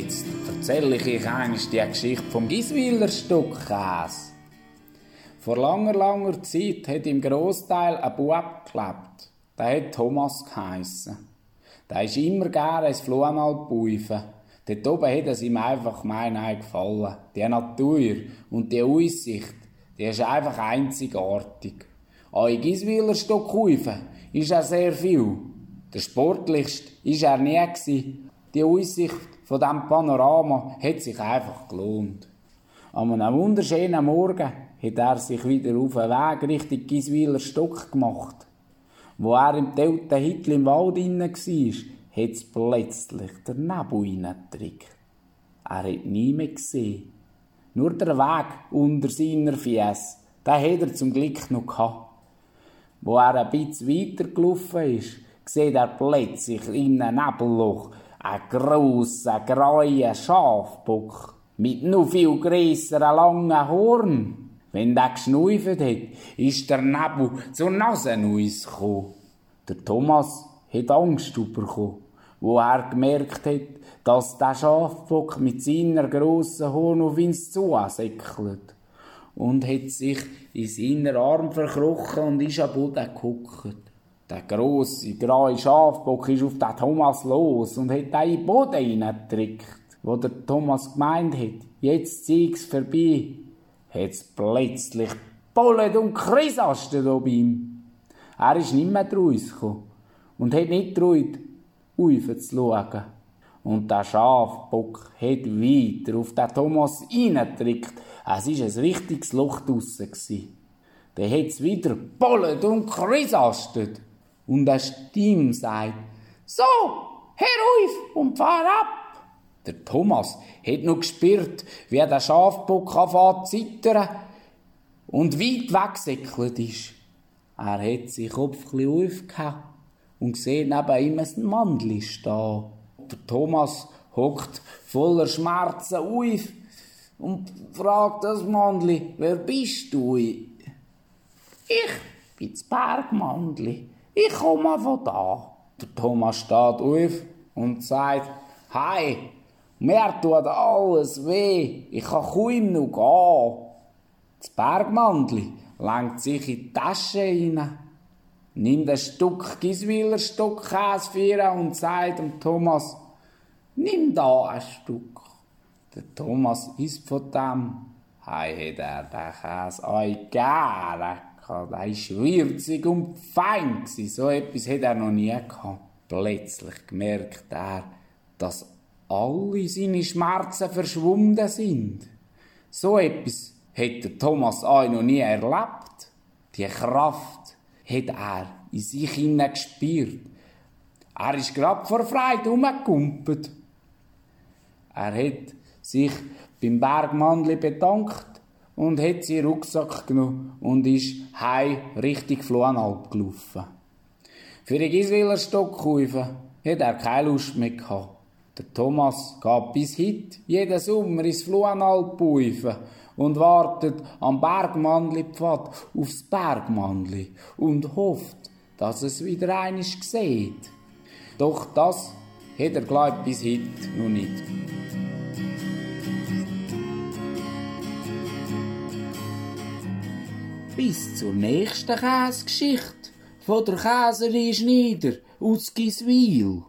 Jetzt erzähle ich euch einmal die Geschichte vom Giswiler Stockkäse. Vor langer, langer Zeit hat im Grossteil ein Bub gelebt. Der hat Thomas geheissen. Der ist immer gerne ins Flohmal gepaufen. Dort oben hat es ihm einfach mein gefallen. Die Natur und die Aussicht, die ist einfach einzigartig. An Giswiler Stockhäufen ist er sehr viel. Der sportlichste ist er nie. Die Aussicht von diesem Panorama hat sich einfach gelohnt. An einem wunderschönen Morgen hat er sich wieder auf den Weg Richtung Giswiler Stock gemacht. Wo er im Telten Hitler im Wald war, hat es plötzlich der Nebel reingetrickt. Er hat nie mehr gesehen. Nur der Weg unter seiner Fies, den hat er zum Glück noch gehabt. Wo er ein bisschen weiter gelaufen ist, sieht er plötzlich in einem Nebelloch einen grossen, greuen Schafbock mit noch viel grösseren, langen Horn. Wenn der geschnauft hat, ist der Nebel zur Nase gekommen. Der Thomas hat Angst bekommen, wo er gemerkt hat, dass der Schafbock mit seiner grossen Horn auf ihn zusäckelt. Und hat sich in seinen Arm verkrochen und ist am Boden geguckt. Der grosse, graue Schafbock ist auf den Thomas los und hat ihn in den Boden hineingedrückt, wo der Thomas gemeint hat, jetzt zieh's vorbei hat's plötzlich bollet und krisastet ob ihm. Er ist nicht mehr uns gekommen und hat nicht getraut, zu schauen. Und der Schafbock hat weiter auf den Thomas reingedrückt. Es war ein richtiges Loch draussen. Dann hat's wieder bollet und krisastet. Und eine Stimme sagt, so, herauf und fahr ab. Der Thomas hat noch gespürt, wie der Schafbock anfängt zu zittern und weit weggesäckelt ist. Er hat seinen Kopf aufgehauen und sieht neben ihm ein Mandli stehen. Der Thomas hockt voller Schmerzen auf und fragt das Mandli, wer bist du? Ich bin das Bergmandli. Ich komme von da. Der Thomas steht auf und sagt, Hi, mir tut alles weh. Ich kann kaum noch gehen. Das Bergmandli lenkt sich in die Tasche hinein, nimmt ein Stück Giswiler Stockkäse für und sagt dem Thomas, nimm da ein Stück. Der Thomas isst von dem. Hei hat er den Käse euch gerne gehabt. War würzig und fein. So etwas hat er noch nie gehabt. Plötzlich gemerkt er, dass alle seine Schmerzen verschwunden sind. So etwas hätte Thomas A. noch nie erlebt. Die Kraft hat er in sich hinein gespürt. Er ist grad vor Freude umgekumpelt. Er hat sich beim Bergmannli bedankt und hat seinen Rucksack genommen und ist heim Richtung Flohenalp gelaufen. Für die Giswiler Stockhäufen hat er keine Lust mehr gehabt. Der Thomas geht bis heute jeden Sommer ins Fluenalpaufen und wartet am Bergmannli-Pfad aufs Bergmannli und hofft, dass es wieder einisch sieht. Doch das hat er glaubt bis heute noch nicht. Bis zur nächsten Käsegeschichte von der Käserin Schneider aus Giswil.